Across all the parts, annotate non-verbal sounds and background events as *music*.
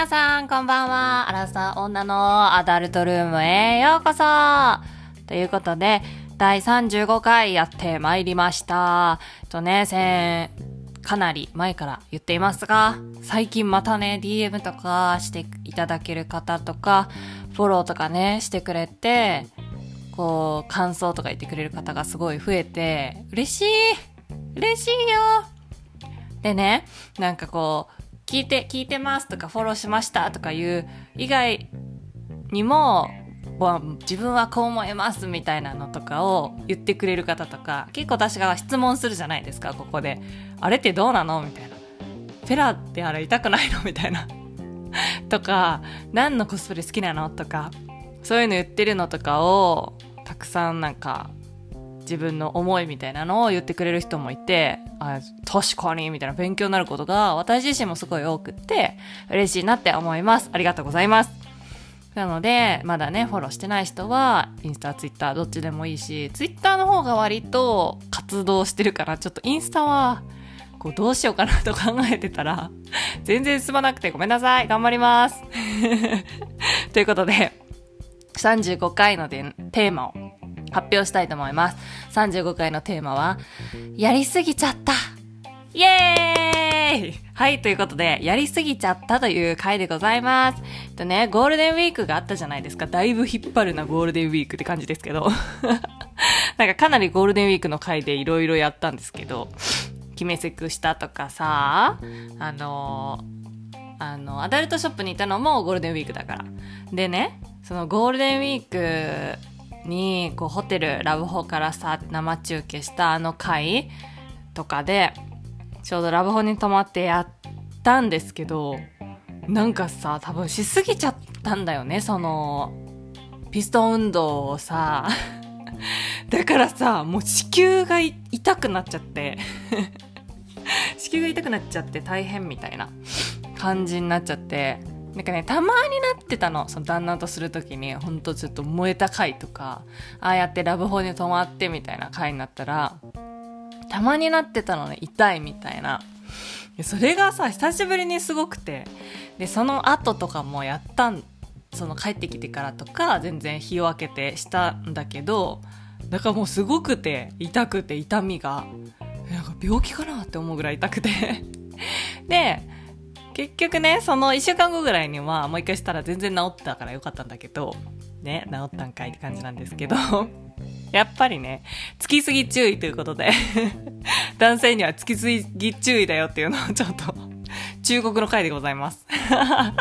皆さん、こんばんは。アラサー女のアダルトルームへようこそということで、第35回やってまいりました。とね、先、かなり前から言っていますが、最近またね、DM とかしていただける方とか、フォローとかね、してくれて、こう、感想とか言ってくれる方がすごい増えて、嬉しい嬉しいよでね、なんかこう、聞いて、聞いてますとかフォローしましたとかいう以外にも、自分はこう思いますみたいなのとかを言ってくれる方とか、結構私が質問するじゃないですか、ここで。あれってどうなのみたいな。フェラってあれ痛くないのみたいな。*laughs* とか、何のコスプレ好きなのとか、そういうの言ってるのとかを、たくさんなんか、自分の思いみたいなのを言ってくれる人もいて、あ、確かに、みたいな勉強になることが私自身もすごい多くって、嬉しいなって思います。ありがとうございます。なので、まだね、フォローしてない人は、インスタ、ツイッター、どっちでもいいし、ツイッターの方が割と活動してるから、ちょっとインスタは、こう、どうしようかなと考えてたら、全然進まなくてごめんなさい。頑張ります。*laughs* ということで、35回のでテーマを発表したいと思います。35回のテーマは、やりすぎちゃったイエーイはい、ということで、やりすぎちゃったという回でございます。えっとね、ゴールデンウィークがあったじゃないですか。だいぶ引っ張るなゴールデンウィークって感じですけど。*laughs* なんかかなりゴールデンウィークの回でいろいろやったんですけど、決めセクしたとかさ、あのあの、アダルトショップにいたのもゴールデンウィークだから。でね、そのゴールデンウィークに、こう、ホテル、ラブホからさ、生中継したあの回とかで、ちょうどラブホに泊まってやったんですけど、なんかさ、多分しすぎちゃったんだよね、その、ピストン運動をさ、*laughs* だからさ、もう子宮が痛くなっちゃって、子宮が痛くなっちゃって大変みたいな感じになっちゃって、なんかね、たまになってたの。その旦那とするときに、ほんとちょっと燃えた回とか、ああやってラブホに泊まってみたいな回になったら、たまになってたのね、痛いみたいな。それがさ、久しぶりにすごくて、で、その後とかもやったん、その帰ってきてからとか、全然日を明けてしたんだけど、だからもうすごくて、痛くて痛みが、なんか病気かなって思うぐらい痛くて。*laughs* で、結局ね、その1週間後ぐらいにはもう一回したら全然治ったからよかったんだけど、ね、治ったんかいって感じなんですけど、*laughs* やっぱりね、つきすぎ注意ということで、*laughs* 男性にはつきすぎ注意だよっていうのをちょっと、中国の回でございます。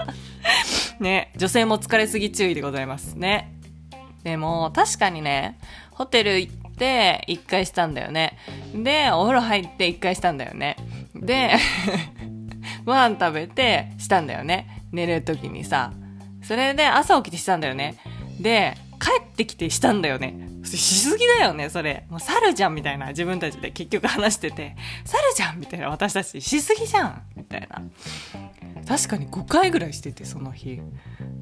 *laughs* ね、女性も疲れすぎ注意でございますね。でも、確かにね、ホテル行って1回したんだよね。で、お風呂入って1回したんだよね。で、ご飯食べてしたんだよね。寝る時にさ。それで朝起きてしたんだよね。で、帰ってきてしたんだよね。しすぎだよね、それ。もう猿じゃんみたいな自分たちで結局話してて、猿じゃんみたいな私たちしすぎじゃんみたいな。確かに5回ぐらいしてて、その日。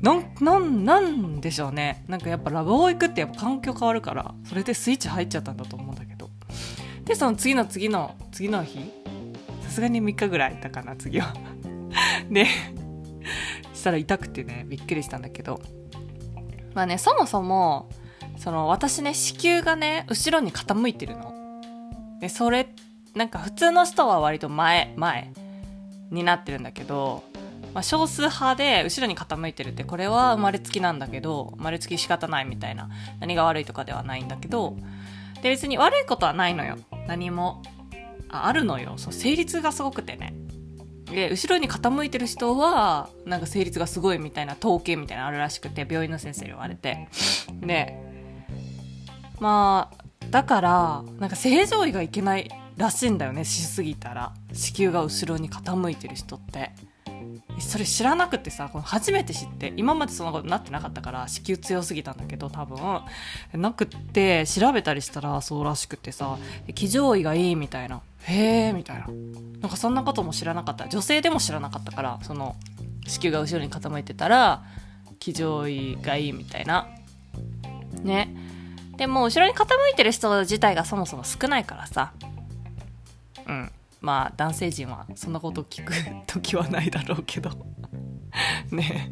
なん、なん、なんでしょうね。なんかやっぱラブホ行くってやっぱ環境変わるから、それでスイッチ入っちゃったんだと思うんだけど。で、その次の次の、次の日すがに3日ぐらいいたかな、次は。*laughs* で、したら痛くてね、びっくりしたんだけど。まあね、そもそも、その私ね、子宮がね、後ろに傾いてるの。で、それ、なんか普通の人は割と前、前になってるんだけど、まあ、少数派で後ろに傾いてるって、これは生まれつきなんだけど、生まれつき仕方ないみたいな、何が悪いとかではないんだけど、で、別に悪いことはないのよ。何も。ああるのよ。そう、成立がすごくてね。で、後ろに傾いてる人は、なんか成立がすごいみたいな統計みたいなのあるらしくて、病院の先生に言われて。で、まあ、だから、なんか正常位がいけないらしいんだよね、しすぎたら。子宮が後ろに傾いてる人って。それ知らなくてさ、初めて知って、今までそんなことなってなかったから、子宮強すぎたんだけど、多分。なくって、調べたりしたらそうらしくてさ、騎乗位がいいみたいな。へえ、みたいな。なんかそんなことも知らなかった。女性でも知らなかったから、その、子宮が後ろに傾いてたら、騎乗位がいいみたいな。ね。でも、後ろに傾いてる人自体がそもそも少ないからさ。うん。まあ、男性陣はそんなこと聞く時はないだろうけど。*laughs* ね。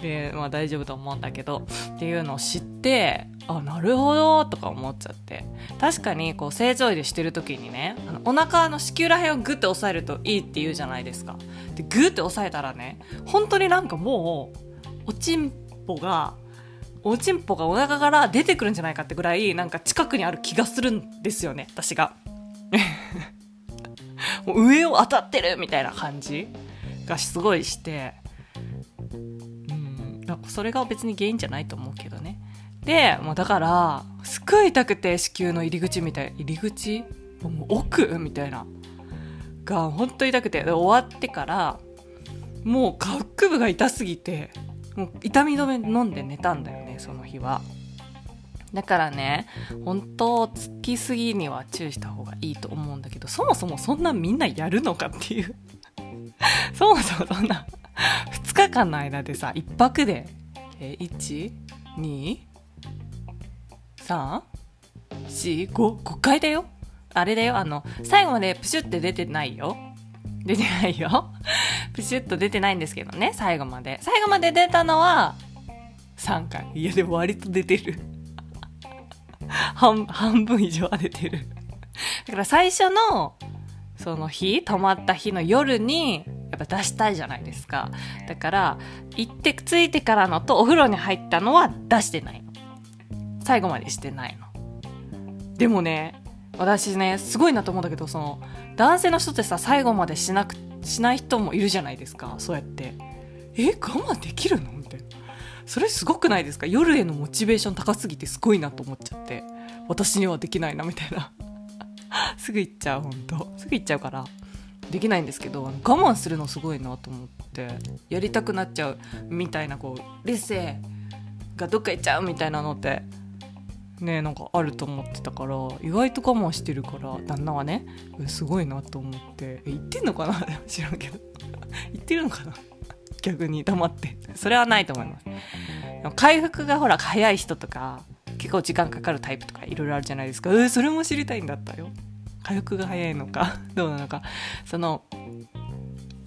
で、まあ大丈夫と思うんだけど、っていうのを知って、あ、なるほど、とか思っちゃって。確かに、こう、正常位でしてる時にね、あのお腹の子宮ら辺をグッて押さえるといいって言うじゃないですか。で、グッて押さえたらね、本当になんかもう、おちんぽが、おちんぽがお腹から出てくるんじゃないかってぐらい、なんか近くにある気がするんですよね、私が。*laughs* もう上を当たってるみたいな感じがすごいして、うんか、それが別に原因じゃないと思うけどね。で、もうだから、すっごい痛くて子宮の入り口みたい、入り口？もう奥？みたいな。が、本当痛くて、終わってから、もう下腹部が痛すぎて、もう痛み止め飲んで寝たんだよね、その日は。だからね、本当、つきすぎには注意した方がいいと思うんだけど、そもそもそんなみんなやるのかっていう *laughs* そもそもそんな2日間の間でさ、1泊で、え、1、2、3、4、5、5回だよ。あれだよ、あの、最後までプシュって出てないよ。出てないよ。*laughs* プシュッと出てないんですけどね、最後まで。最後まで出たのは、3回。いや、でも割と出てる。半、分以上は出てる。*laughs* だから最初の、その日、泊まった日の夜に、やっぱ出したいじゃないですか。だから、行って、着いてからのとお風呂に入ったのは出してない。最後までしてないの。でもね、私ね、すごいなと思うんだけど、その、男性の人ってさ、最後までしなく、しない人もいるじゃないですか。そうやって。え、我慢できるの？みたいな。それすごくないですか？夜へのモチベーション高すぎてすごいなと思っちゃって。私にはできないなみたいな。*laughs* すぐ行っちゃう本当すぐ行っちゃうから。できないんですけど我慢するのすごいなと思って。やりたくなっちゃうみたいなこう理性がどっか行っちゃうみたいなのってねなんかあると思ってたから意外と我慢してるから旦那はねすごいなと思って。言ってんのかな？*laughs* 知らんけど。*laughs* 言ってるのかな？逆に黙って。それはないと思います。回復がほら、早い人とか、結構時間かかるタイプとかいろいろあるじゃないですか。えー、それも知りたいんだったよ。回復が早いのか、*laughs* どうなのか。その、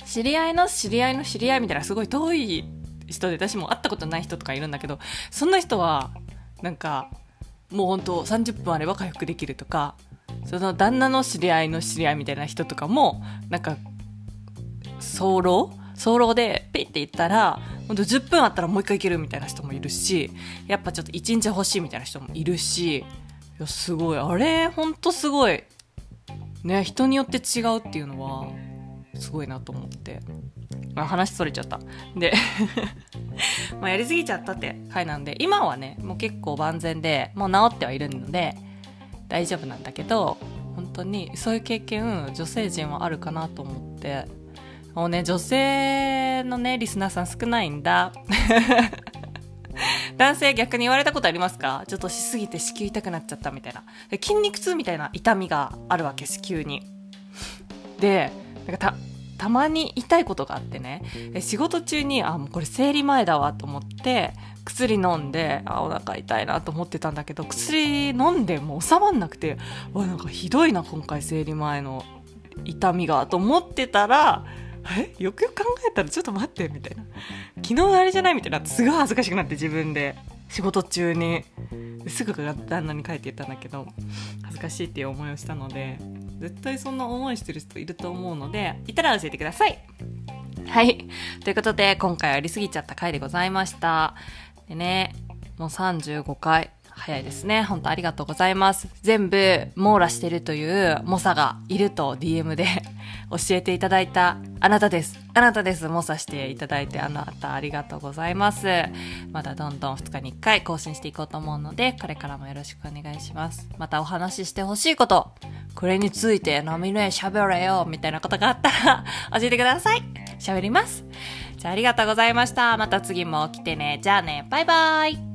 知り合いの知り合いの知り合いみたいなすごい遠い人で私も会ったことない人とかいるんだけど、そんな人は、なんか、もうほんと30分あれば回復できるとか、その旦那の知り合いの知り合いみたいな人とかも、なんか、早漏早漏でピッて行ったら、ほんと10分あったらもう一回行けるみたいな人もいるし、やっぱちょっと1日欲しいみたいな人もいるし、いや、すごい。あれ、ほんとすごい。ね、人によって違うっていうのは、すごいなと思って。まあ、話それちゃった。で *laughs* まやりすぎちゃったって回なんで、今はね、もう結構万全で、もう治ってはいるので、大丈夫なんだけど、本当にそういう経験、女性陣はあるかなと思って、もうね、女性のね、リスナーさん少ないんだ。男性逆に言われたことありますか？ちょっとしすぎて子宮痛くなっちゃったみたいな。筋肉痛みたいな痛みがあるわけ、子宮に。で、なんかた、たまに痛いことがあってね、仕事中に、あ、もうこれ生理前だわと思って、薬飲んで、あ、お腹痛いなと思ってたんだけど、薬飲んでも収まんなくて、わ、なんかひどいな、今回生理前の痛みが、と思ってたら、えよくよく考えたらちょっと待ってみたいな昨日あれじゃないみたいなすごい恥ずかしくなって自分で仕事中にすぐ旦那に帰って言ったんだけど恥ずかしいっていう思いをしたので絶対そんな思いしてる人いると思うのでいたら教えてくださいはい。ということで、今回はやりすぎちゃった回でございました。でね、もう35回。早いですね。本当ありがとうございます。全部網羅してるという猛者がいると DM で *laughs* 教えていただいたあなたです。あなたです。猛者していただいてあなたありがとうございます。またどんどん2日に1回更新していこうと思うので、これからもよろしくお願いします。またお話ししてほしいこと、これについてノミネ喋れよみたいなことがあったら *laughs* 教えてください。喋ります。じゃあありがとうございました。また次も来てね。じゃあね。バイバイ。